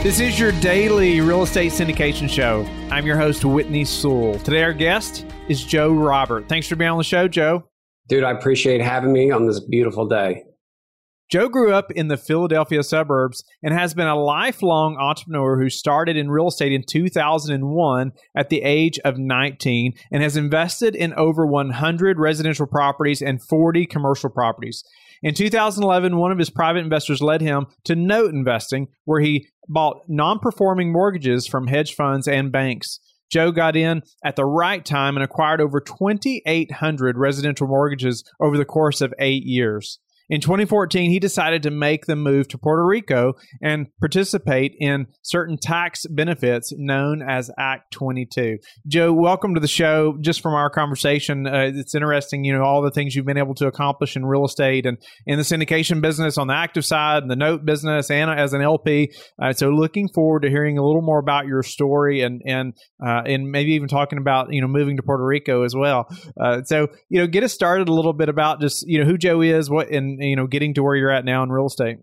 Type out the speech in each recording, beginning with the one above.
This is your daily real estate syndication show. I'm your host, Whitney Sewell. Today, our guest is Joe Robert. Thanks for being on the show, Joe. Dude, I appreciate having me on this beautiful day. Joe grew up in the Philadelphia suburbs and has been a lifelong entrepreneur who started in real estate in 2001 at the age of 19 and has invested in over 100 residential properties and 40 commercial properties. In 2011, one of his private investors led him to note investing, where he bought non performing mortgages from hedge funds and banks. Joe got in at the right time and acquired over 2,800 residential mortgages over the course of eight years. In 2014, he decided to make the move to Puerto Rico and participate in certain tax benefits known as Act 22. Joe, welcome to the show. Just from our conversation, uh, it's interesting, you know, all the things you've been able to accomplish in real estate and in the syndication business on the active side and the note business and as an LP. Uh, so, looking forward to hearing a little more about your story and and uh, and maybe even talking about you know moving to Puerto Rico as well. Uh, so, you know, get us started a little bit about just you know who Joe is, what and you know getting to where you're at now in real estate.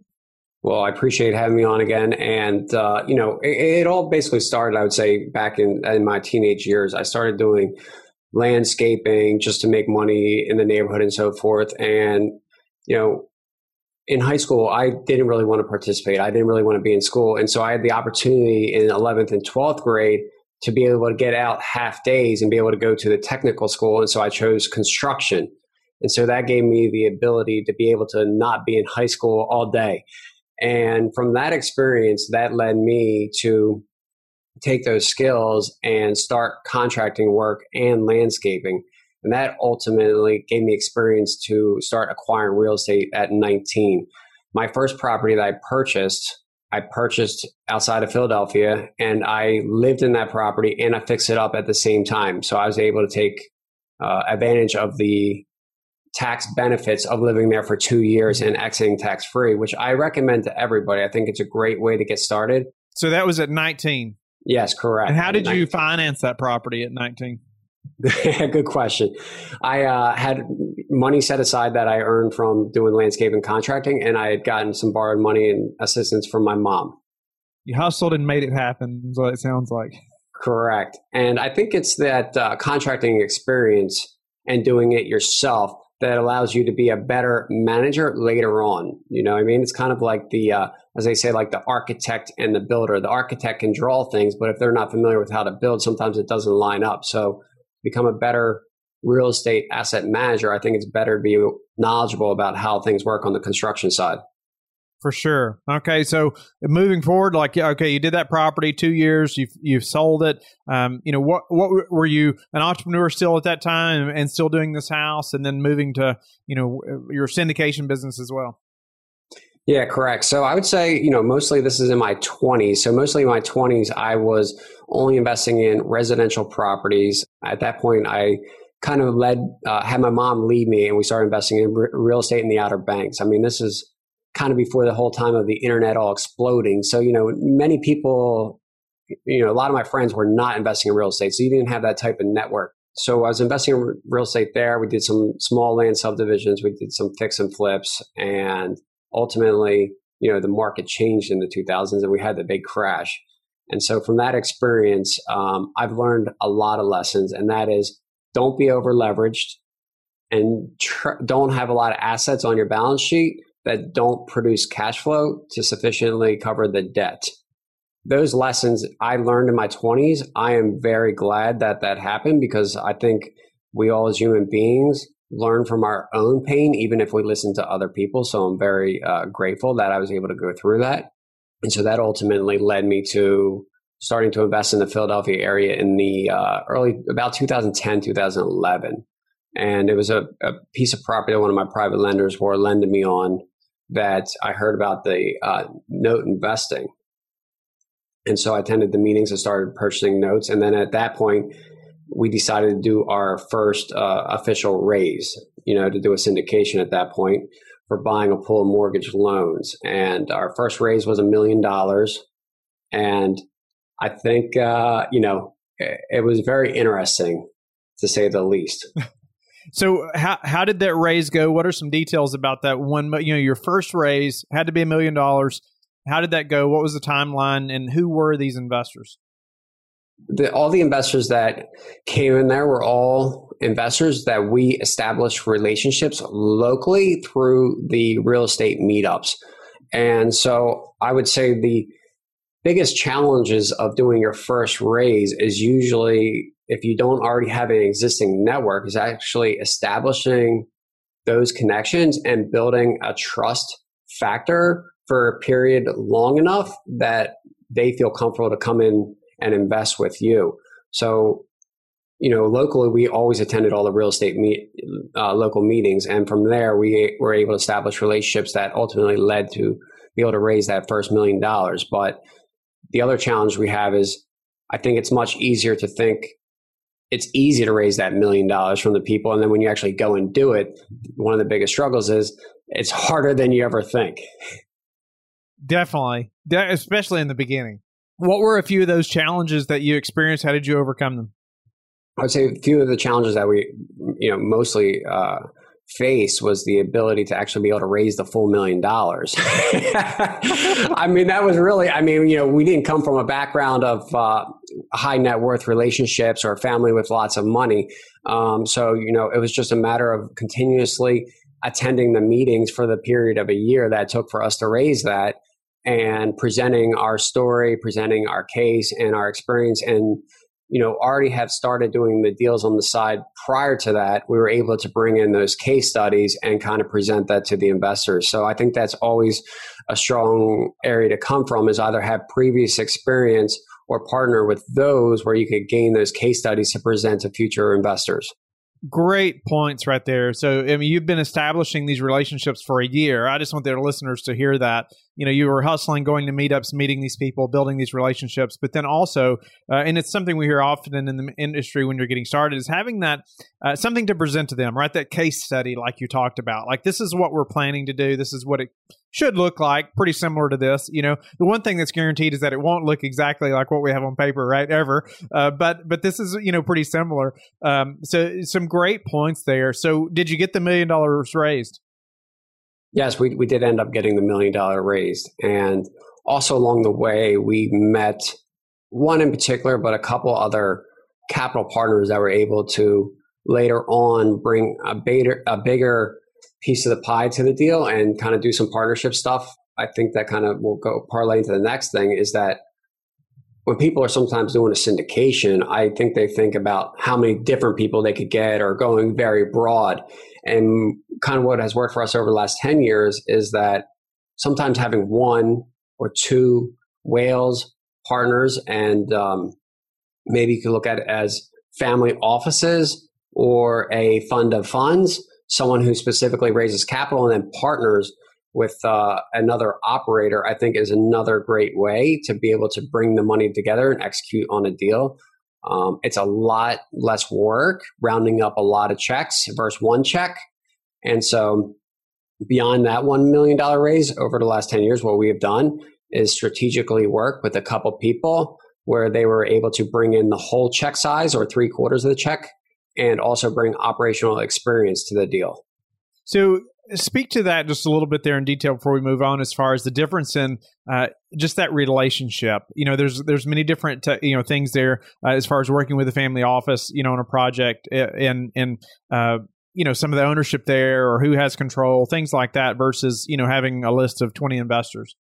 Well, I appreciate having me on again, and uh, you know, it, it, all basically started. I would say back in in my teenage years, I started doing landscaping just to make money in the neighborhood and so forth. And you know, in high school, I didn't really want to participate. I didn't really want to be in school, and so I had the opportunity in 11th and 12th grade to be able to get out half days and be able to go to the technical school. And so I chose construction. And so that gave me the ability to be able to not be in high school all day. And from that experience, that led me to take those skills and start contracting work and landscaping. And that ultimately gave me experience to start acquiring real estate at 19. My first property that I purchased, I purchased outside of Philadelphia and I lived in that property and I fixed it up at the same time. So I was able to take uh, advantage of the tax benefits of living there for two years and exiting tax free, which I recommend to everybody. I think it's a great way to get started. So that was at 19. Yes, correct. And how did you finance that property at 19? Good question. I uh, had money set aside that I earned from doing landscape and contracting, and I had gotten some borrowed money and assistance from my mom. You hustled and made it happen, is what it sounds like. Correct. And I think it's that uh, contracting experience and doing it yourself that allows you to be a better manager later on. You know, I mean, it's kind of like the, uh, as they say, like the architect and the builder. The architect can draw things, but if they're not familiar with how to build, sometimes it doesn't line up. So, become a better real estate asset manager. I think it's better to be knowledgeable about how things work on the construction side. For sure. Okay, so moving forward, like okay, you did that property two years, you've you've sold it. Um, you know what what were you an entrepreneur still at that time and still doing this house, and then moving to you know your syndication business as well. Yeah, correct. So I would say, you know, mostly this is in my 20s. So mostly in my 20s, I was only investing in residential properties. At that point, I kind of led, uh, had my mom lead me, and we started investing in real estate in the Outer Banks. I mean, this is kind of before the whole time of the internet all exploding. So, you know, many people, you know, a lot of my friends were not investing in real estate. So you didn't have that type of network. So I was investing in real estate there. We did some small land subdivisions. We did some fix and flips. And ultimately, you know, the market changed in the 2000s and we had the big crash. And so from that experience, um, I've learned a lot of lessons. And that is don't be over leveraged and tr- don't have a lot of assets on your balance sheet that don't produce cash flow to sufficiently cover the debt. Those lessons I learned in my 20s, I am very glad that that happened because I think we all as human beings learn from our own pain, even if we listen to other people. So I'm very uh, grateful that I was able to go through that. And so that ultimately led me to starting to invest in the Philadelphia area in the uh, early, about 2010, 2011. And it was a, a, piece of property that one of my private lenders were lending me on that I heard about the uh, note investing. And so I attended the meetings and started purchasing notes. And then at that point, we decided to do our first uh, official raise, you know, to do a syndication at that point for buying a pool of mortgage loans. And our first raise was a million dollars. And I think, uh, you know, it, it was very interesting to say the least. So how how did that raise go? What are some details about that one? You know, your first raise had to be a million dollars. How did that go? What was the timeline, and who were these investors? the, all the investors that came in there were all investors that we established relationships locally through the real estate meetups. And so I would say the biggest challenges of doing your first raise is usually if you don't already have an existing network is actually establishing those connections and building a trust factor for a period long enough that they feel comfortable to come in and invest with you. So, you know, locally, we always attended all the real estate meet, uh, local meetings. And from there, we were able to establish relationships that ultimately led to be able to raise that first million dollars. But the other challenge we have is I think it's much easier to think it's easy to raise that million dollars from the people. And then when you actually go and do it, one of the biggest struggles is it's harder than you ever think. Definitely, De- especially in the beginning. What were a few of those challenges that you experienced? How did you overcome them? I would say a few of the challenges that we, you know, mostly uh, faced was the ability to actually be able to raise the full million dollars. I mean, that was really, I mean, you know, we didn't come from a background of uh, high net worth relationships or a family with lots of money. Um, so, you know, it was just a matter of continuously attending the meetings for the period of a year that took for us to raise that and presenting our story, presenting our case and our experience. And you know already have started doing the deals on the side prior to that. We were able to bring in those case studies and kind of present that to the investors. So i think that's always a strong area to come from is either have previous experience or partner with those where you could gain those case studies to present to future investors Great points right there. So, I mean, you've been establishing these relationships for a year. I just want their listeners to hear that. You know, you were hustling, going to meetups, meeting these people, building these relationships. But then also, uh, and it's something we hear often in the industry when you're getting started, is having that uh, something to present to them, right? That case study, like you talked about. Like, this is what we're planning to do. This is what it should look like pretty similar to this. You know, the one thing that's guaranteed is that it won't look exactly like what we have on paper, right? Ever. Uh, but but this is you know pretty similar. Um, so some great points there. So did you get the million dollars raised? Yes, we we did end up getting the million dollar raised, and also along the way we met one in particular, but a couple other capital partners that were able to later on bring a bigger a bigger piece of the pie to the deal and kind of do some partnership stuff. I think that kind of will go parlay into the next thing is that when people are sometimes doing a syndication, I think they think about how many different people they could get or going very broad. And kind of what has worked for us over the last 10 years is that sometimes having one or two whales partners and um, maybe you could look at it as family offices or a fund of funds someone who specifically raises capital and then partners with uh, another operator, I think is another great way to be able to bring the money together and execute on a deal. Um, it's a lot less work rounding up a lot of checks versus one check. And so, beyond that $1 million raise over the last 10 years, what we have done is strategically work with a couple people where they were able to bring in the whole check size or three quarters of the check and also bring operational experience to the deal. So, speak to that just a little bit there in detail before we move on. As far as the difference in uh, just that relationship, you know, there's there's many different t- you know things there uh, as far as working with a family office, you know, on a project and and uh, you know some of the ownership there or who has control, things like that, versus you know having a list of twenty investors.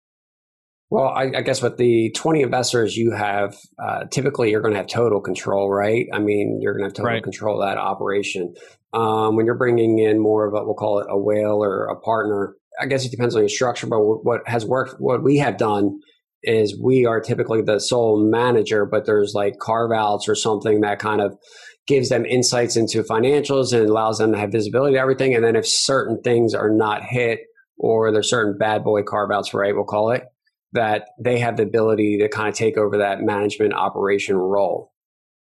Well, I, I, guess with the 20 investors you have, uh, typically you're going to have total control, right? I mean, you're going to have total right. control of that operation. Um, when you're bringing in more of a, we'll call it a whale or a partner, I guess it depends on your structure, but what has worked, what we have done is we are typically the sole manager, but there's like carve outs or something that kind of gives them insights into financials and allows them to have visibility to everything. And then if certain things are not hit or there's certain bad boy carve outs, right, we'll call it, that they have the ability to kind of take over that management operation role.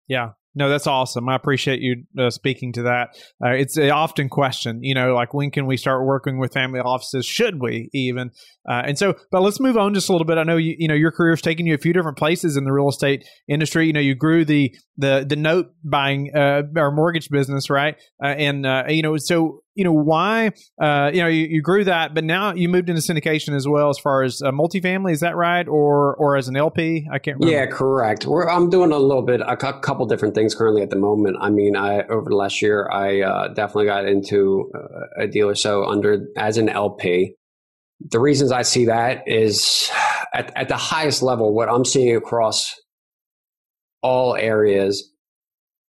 Yeah. No, that's awesome. I appreciate you uh, speaking to that. Uh, it's an often question, you know, like when can we start working with family offices? Should we even? Uh, and so, but let's move on just a little bit. I know you, you know, your career's taken you a few different places in the real estate industry. You know, you grew the the the note buying uh, or mortgage business, right? Uh, and uh, you know, so you know why uh, you know you, you, grew that, but now you moved into syndication as well as far as uh, multifamily. Is that right, or or as an LP? I can't. remember. Yeah, correct. We're, I'm doing a little bit, a couple different things currently at the moment. I mean, I over the last year, I uh, definitely got into uh, a deal or so under as an LP. The reasons I see that is at, at the highest level, what I'm seeing across all areas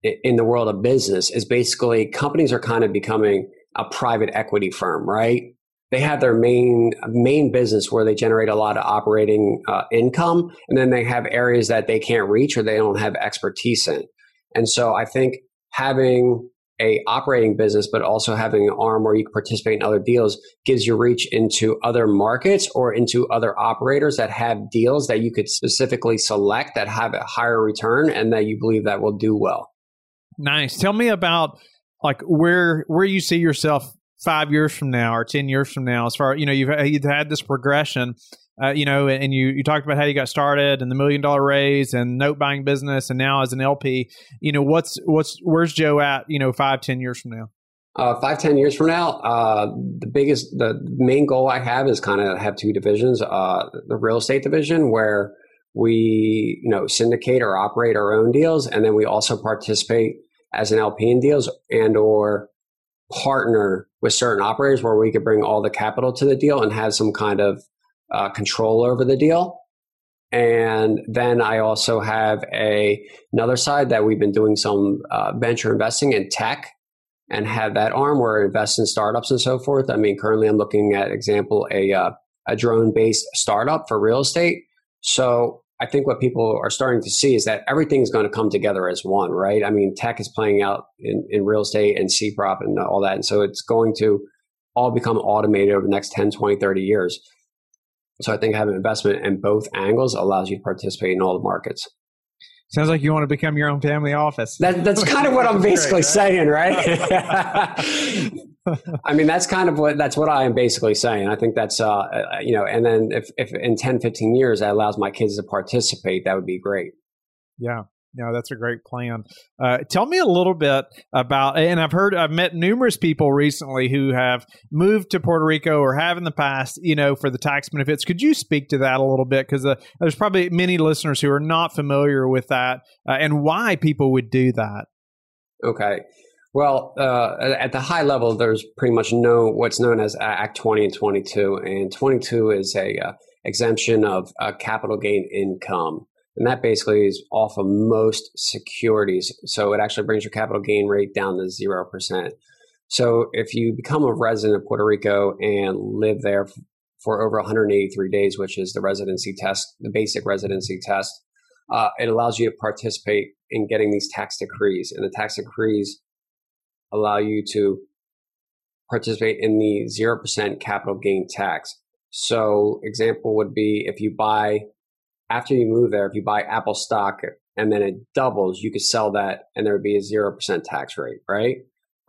in the world of business is basically companies are kind of becoming a private equity firm, right? They have their main main business where they generate a lot of operating uh, income, and then they have areas that they can't reach or they don't have expertise in. And so, I think having a operating business, but also having an arm where you can participate in other deals gives you reach into other markets or into other operators that have deals that you could specifically select that have a higher return and that you believe that will do well. Nice. Tell me about like where where you see yourself five years from now or 10 years from now as far you know you've, you've had this progression uh, you know and you you talked about how you got started and the million dollar raise and note buying business and now as an lp you know what's what's where's joe at you know five ten years from now? Uh, five ten years from now uh, the biggest the main goal i have is kind of have two divisions uh, the real estate division where we you know syndicate or operate our own deals and then we also participate as an LP in deals and or partner with certain operators where we could bring all the capital to the deal and have some kind of uh, control over the deal. And then I also have a another side that we've been doing some uh, venture investing in tech and have that arm where I invest in startups and so forth. I mean, currently I'm looking at example a uh, a drone based startup for real estate. So I think what people are starting to see is that everything's going to come together as one, right? I mean, tech is playing out in, in real estate and CPROP and all that. And so it's going to all become automated over the next 10, 20, 30 years. So I think having investment in both angles allows you to participate in all the markets. Sounds like you want to become your own family office. That, that's kind of what I'm basically saying, right? I mean, that's kind of what that's what I am basically saying. I think that's uh, uh, you know, and then if if in 10, 15 years that allows my kids to participate, that would be great. Yeah. No, that's a great plan. Uh, tell me a little bit about, and I've heard, I've met numerous people recently who have moved to Puerto Rico or have in the past, you know, for the tax benefits. Could you speak to that a little bit? Because uh, there's probably many listeners who are not familiar with that uh, and why people would do that. Okay. Well, uh, at the high level, there's pretty much no what's known as Act 20 and 22, and 22 is a uh, exemption of uh, capital gain income, and that basically is off of most securities. So it actually brings your capital gain rate down to zero percent. So if you become a resident of Puerto Rico and live there for over 183 days, which is the residency test, the basic residency test, uh, it allows you to participate in getting these tax decrees, and the tax decrees allow you to participate in the 0% capital gain tax. So, example would be if you buy, after you move there, if you buy Apple stock and then it doubles, you could sell that and there would be a 0% tax rate, right?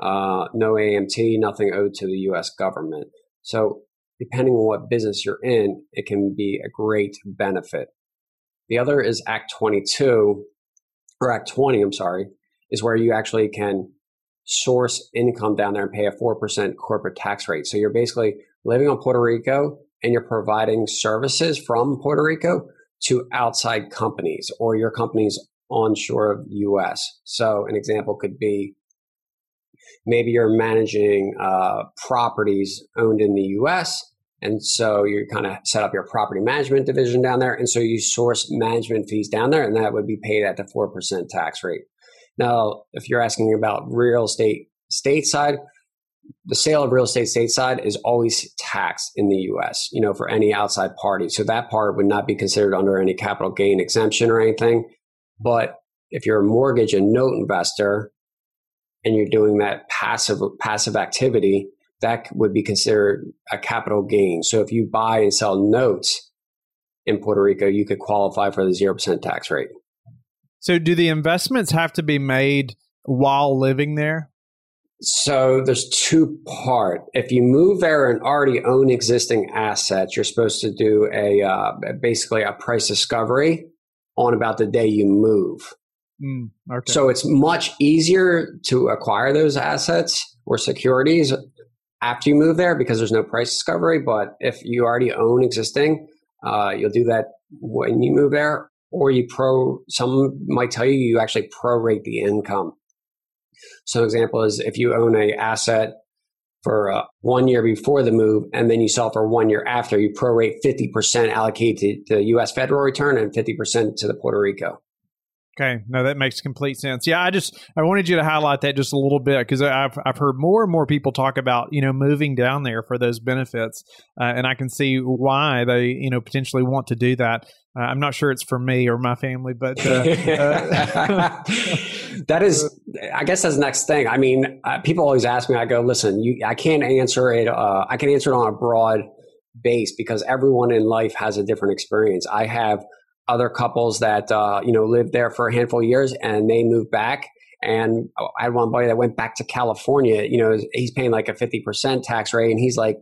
Uh, no AMT, nothing owed to the US government. So, depending on what business you're in, it can be a great benefit. The other is Act 22, or Act 20, I'm sorry, is where you actually can source income down there and pay a 4% corporate tax rate. So you're basically living on Puerto Rico and you're providing services from Puerto Rico to outside companies or your company's onshore of US. So an example could be maybe you're managing uh, properties owned in the US. And so you kind of set up your property management division down there. And so you source management fees down there, and that would be paid at the 4% tax rate. Now, if you're asking about real estate stateside, the sale of real estate stateside is always taxed in the US, you know, for any outside party. So that part would not be considered under any capital gain exemption or anything. But if you're a mortgage and note investor and you're doing that passive passive activity, that would be considered a capital gain. So if you buy and sell notes in Puerto Rico, you could qualify for the 0% tax rate. So, do the investments have to be made while living there? So there's two part. If you move there and already own existing assets, you're supposed to do a uh, basically a price discovery on about the day you move. Mm, okay. So it's much easier to acquire those assets or securities after you move there because there's no price discovery. But if you already own existing, uh, you'll do that when you move there, or you pro. Some might tell you you actually prorate the income. So, an example is if you own a asset for uh, one year before the move, and then you sell for one year after, you prorate 50% allocated to the U.S. federal return and 50% to the Puerto Rico. Okay, no, that makes complete sense. Yeah, I just I wanted you to highlight that just a little bit because I've I've heard more and more people talk about you know moving down there for those benefits, uh, and I can see why they you know potentially want to do that. Uh, I'm not sure it's for me or my family, but uh, uh that is, I guess, that's the next thing. I mean, uh, people always ask me. I go, listen, you, I can't answer it. Uh, I can answer it on a broad base because everyone in life has a different experience. I have other couples that uh, you know lived there for a handful of years and they moved back. And I had one buddy that went back to California. You know, he's paying like a fifty percent tax rate, and he's like,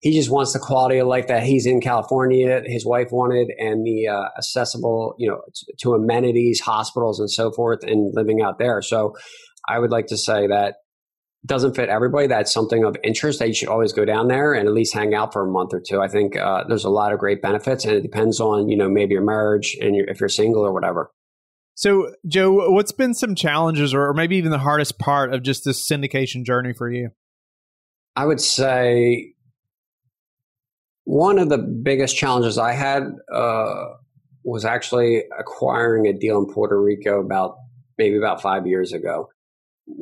he just wants the quality of life that he's in California. His wife wanted, and the uh, accessible, you know, to amenities, hospitals, and so forth, and living out there. So, I would like to say that doesn't fit everybody. That's something of interest that you should always go down there and at least hang out for a month or two. I think uh, there's a lot of great benefits, and it depends on you know maybe your marriage and your, if you're single or whatever. So, Joe, what's been some challenges, or maybe even the hardest part of just this syndication journey for you? I would say one of the biggest challenges I had uh, was actually acquiring a deal in Puerto Rico about maybe about five years ago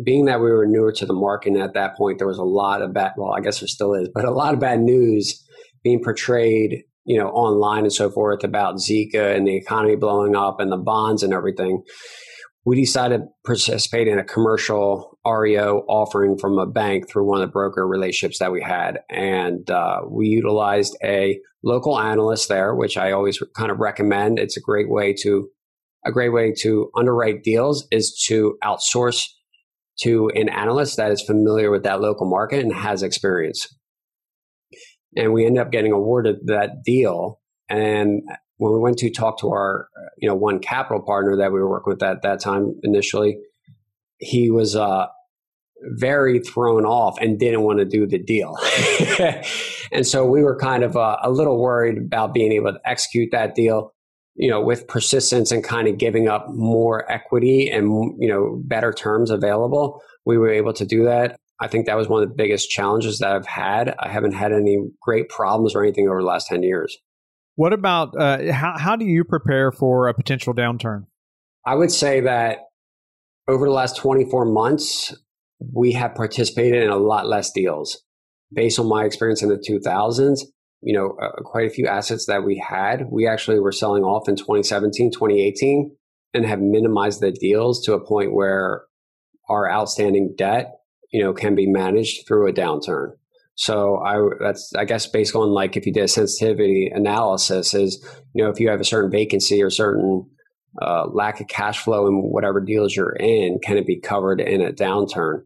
being that we were newer to the market and at that point, there was a lot of bad, well, I guess there still is, but a lot of bad news being portrayed, you know, online and so forth about Zika and the economy blowing up and the bonds and everything. We decided to participate in a commercial REO offering from a bank through one of the broker relationships that we had. And uh, we utilized a local analyst there, which I always kind of recommend. It's a great way to a great way to underwrite deals is to outsource to an analyst that is familiar with that local market and has experience. And we ended up getting awarded that deal. And when we went to talk to our, you know, one capital partner that we were working with at that time initially, he was uh, very thrown off and didn't want to do the deal. and so we were kind of uh, a little worried about being able to execute that deal you know, with persistence and kind of giving up more equity and, you know, better terms available, we were able to do that. I think that was one of the biggest challenges that I've had. I haven't had any great problems or anything over the last 10 years. What about uh, how, how do you prepare for a potential downturn? I would say that over the last 24 months, we have participated in a lot less deals. Based on my experience in the 2000s, you know, uh, quite a few assets that we had, we actually were selling off in 2017, 2018 and have minimized the deals to a point where our outstanding debt, you know, can be managed through a downturn. So I that's I guess based on like if you did a sensitivity analysis is you know if you have a certain vacancy or certain uh, lack of cash flow in whatever deals you're in, can it be covered in a downturn?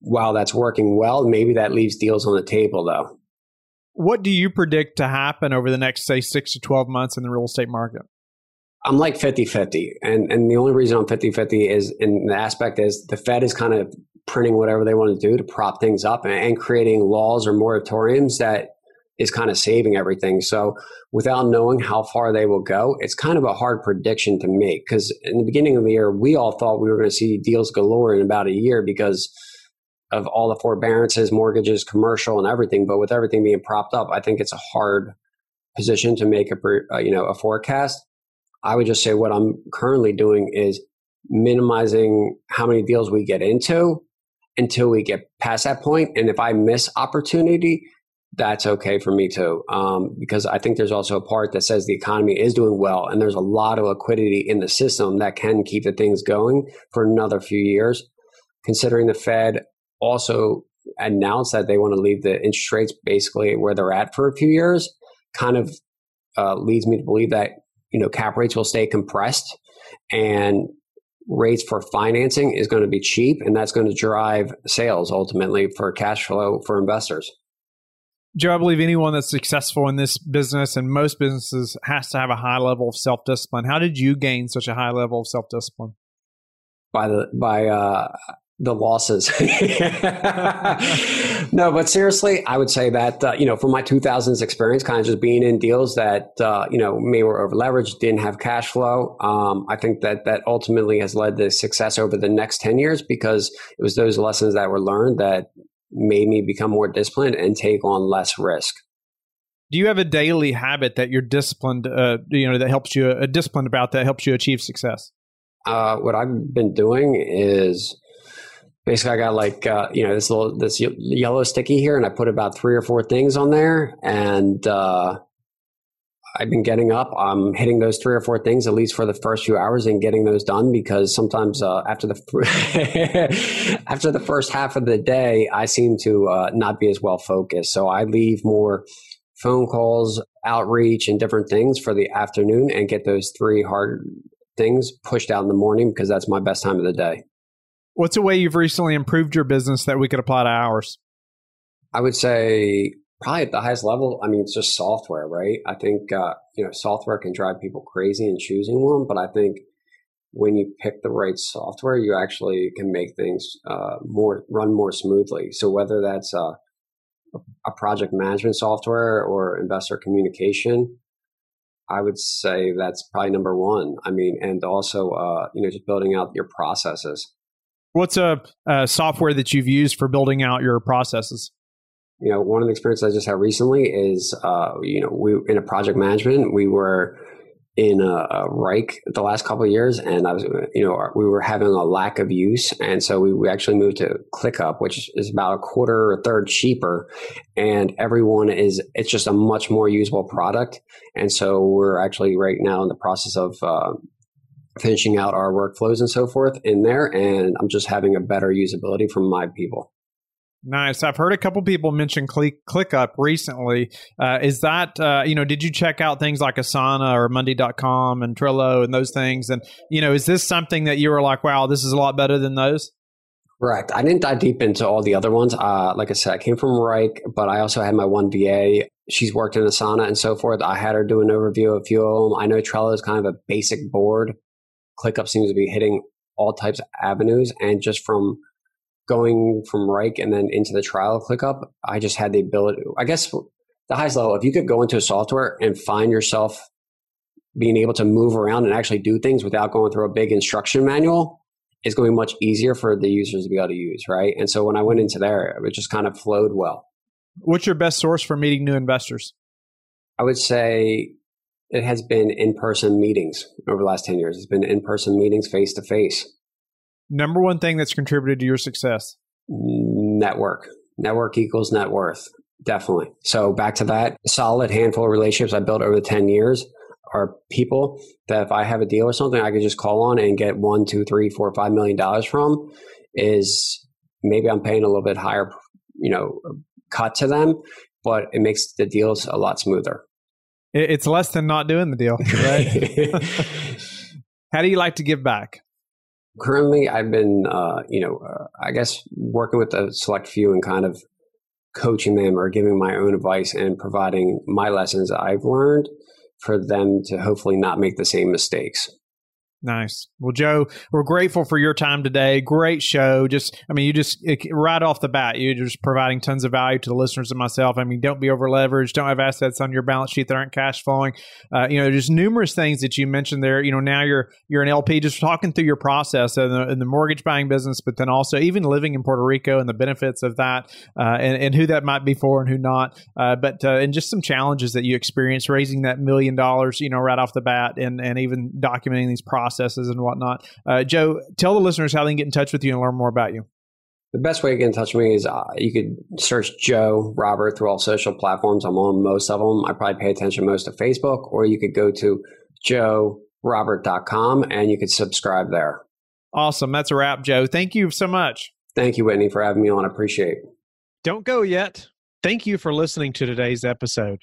While that's working well, maybe that leaves deals on the table though. What do you predict to happen over the next, say, six to 12 months in the real estate market? I'm like 50 50. And, and the only reason I'm 50 50 is, in the aspect is the Fed is kind of printing whatever they want to do to prop things up and, and creating laws or moratoriums that is kind of saving everything. So without knowing how far they will go, it's kind of a hard prediction to make because in the beginning of the year, we all thought we were going to see deals galore in about a year because of all the forbearances, mortgages, commercial, and everything. But with everything being propped up, I think it's a hard position to make a uh, you know a forecast. I would just say what I'm currently doing is minimizing how many deals we get into until we get past that point. And if I miss opportunity, that's okay for me too. Um, because I think there's also a part that says the economy is doing well and there's a lot of liquidity in the system that can keep the things going for another few years. Considering the Fed also announced that they want to leave the interest rates basically where they're at for a few years kind of uh, leads me to believe that you know cap rates will stay compressed and rates for financing is going to be cheap, and that's going to drive sales ultimately for cash flow for investors. Joe, I believe anyone that's successful in this business and most businesses has to have a high level of self discipline. How did you gain such a high level of self discipline? By the by uh, the losses. no, but seriously, I would say that uh, you know from my 2000s experience, kind of just being in deals that uh, you know may were over leveraged, didn't have cash flow. Um, I think that that ultimately has led to success over the next 10 years because it was those lessons that were learned that made me become more disciplined and take on less risk. Do you have a daily habit that you're disciplined, uh, you know, that helps you, uh, disciplined about that helps you achieve success? Uh, what I've been doing is basically I got like, uh, you know, this little, this yellow sticky here and I put about three or four things on there and, uh, I've been getting up. I'm hitting those three or four things at least for the first few hours and getting those done because sometimes uh, after the after the first half of the day, I seem to uh, not be as well focused. So I leave more phone calls, outreach, and different things for the afternoon and get those three hard things pushed out in the morning because that's my best time of the day. What's a way you've recently improved your business that we could apply to ours? I would say probably at the highest level, I mean, it's just software, right? I think, uh, you know, software can drive people crazy in choosing one, but I think when you pick the right software, you actually can make things uh, more run more smoothly. So whether that's a, a project management software or investor communication, I would say that's probably number one. I mean, and also, uh, you know, just building out your processes. What's a, a software that you've used for building out your processes? you know, one of the experiences I just had recently is, uh, you know, we in a project management, we were in a, a Wrike the last couple of years, and I was, you know, we were having a lack of use, and so we, we actually moved to ClickUp, which is about a quarter or a third cheaper, and everyone is it's just a much more usable product, and so we're actually right now in the process of. Uh, finishing out our workflows and so forth in there and i'm just having a better usability from my people Nice. I've heard a couple people mention Click ClickUp recently. Uh, is that uh, you know? Did you check out things like Asana or Monday.com and Trello and those things? And you know, is this something that you were like, wow, this is a lot better than those? Correct. I didn't dive deep into all the other ones. Uh, like I said, I came from Wrike, but I also had my one VA. She's worked in Asana and so forth. I had her do an overview of a few of them. I know Trello is kind of a basic board. ClickUp seems to be hitting all types of avenues, and just from going from Wrike and then into the trial ClickUp, I just had the ability, I guess the highest level, if you could go into a software and find yourself being able to move around and actually do things without going through a big instruction manual, is going to be much easier for the users to be able to use, right? And so when I went into there, it just kind of flowed well. What's your best source for meeting new investors? I would say it has been in person meetings over the last 10 years. It's been in person meetings face to face number one thing that's contributed to your success? Network. Network equals net worth. Definitely. So back to that solid handful of relationships I built over the 10 years are people that if I have a deal or something, I could just call on and get one, two, three, four, five million dollars from is maybe I'm paying a little bit higher, you know, cut to them, but it makes the deals a lot smoother. It's less than not doing the deal, right? How do you like to give back? Currently, I've been, uh, you know, uh, I guess working with a select few and kind of coaching them or giving my own advice and providing my lessons I've learned for them to hopefully not make the same mistakes. Nice. Well, Joe, we're grateful for your time today. Great show. Just, I mean, you just right off the bat, you're just providing tons of value to the listeners and myself. I mean, don't be over leveraged. Don't have assets on your balance sheet that aren't cash flowing. Uh, you know, there's numerous things that you mentioned there. You know, now you're you're an LP. Just talking through your process in the, in the mortgage buying business, but then also even living in Puerto Rico and the benefits of that, uh, and and who that might be for and who not. Uh, but uh, and just some challenges that you experienced raising that million dollars. You know, right off the bat, and and even documenting these processes processes and whatnot. Uh, Joe, tell the listeners how they can get in touch with you and learn more about you. The best way to get in touch with me is uh, you could search Joe Robert through all social platforms. I'm on most of them. I probably pay attention most to Facebook, or you could go to joerobert.com and you could subscribe there. Awesome. That's a wrap, Joe. Thank you so much. Thank you, Whitney, for having me on. I appreciate it. Don't go yet. Thank you for listening to today's episode.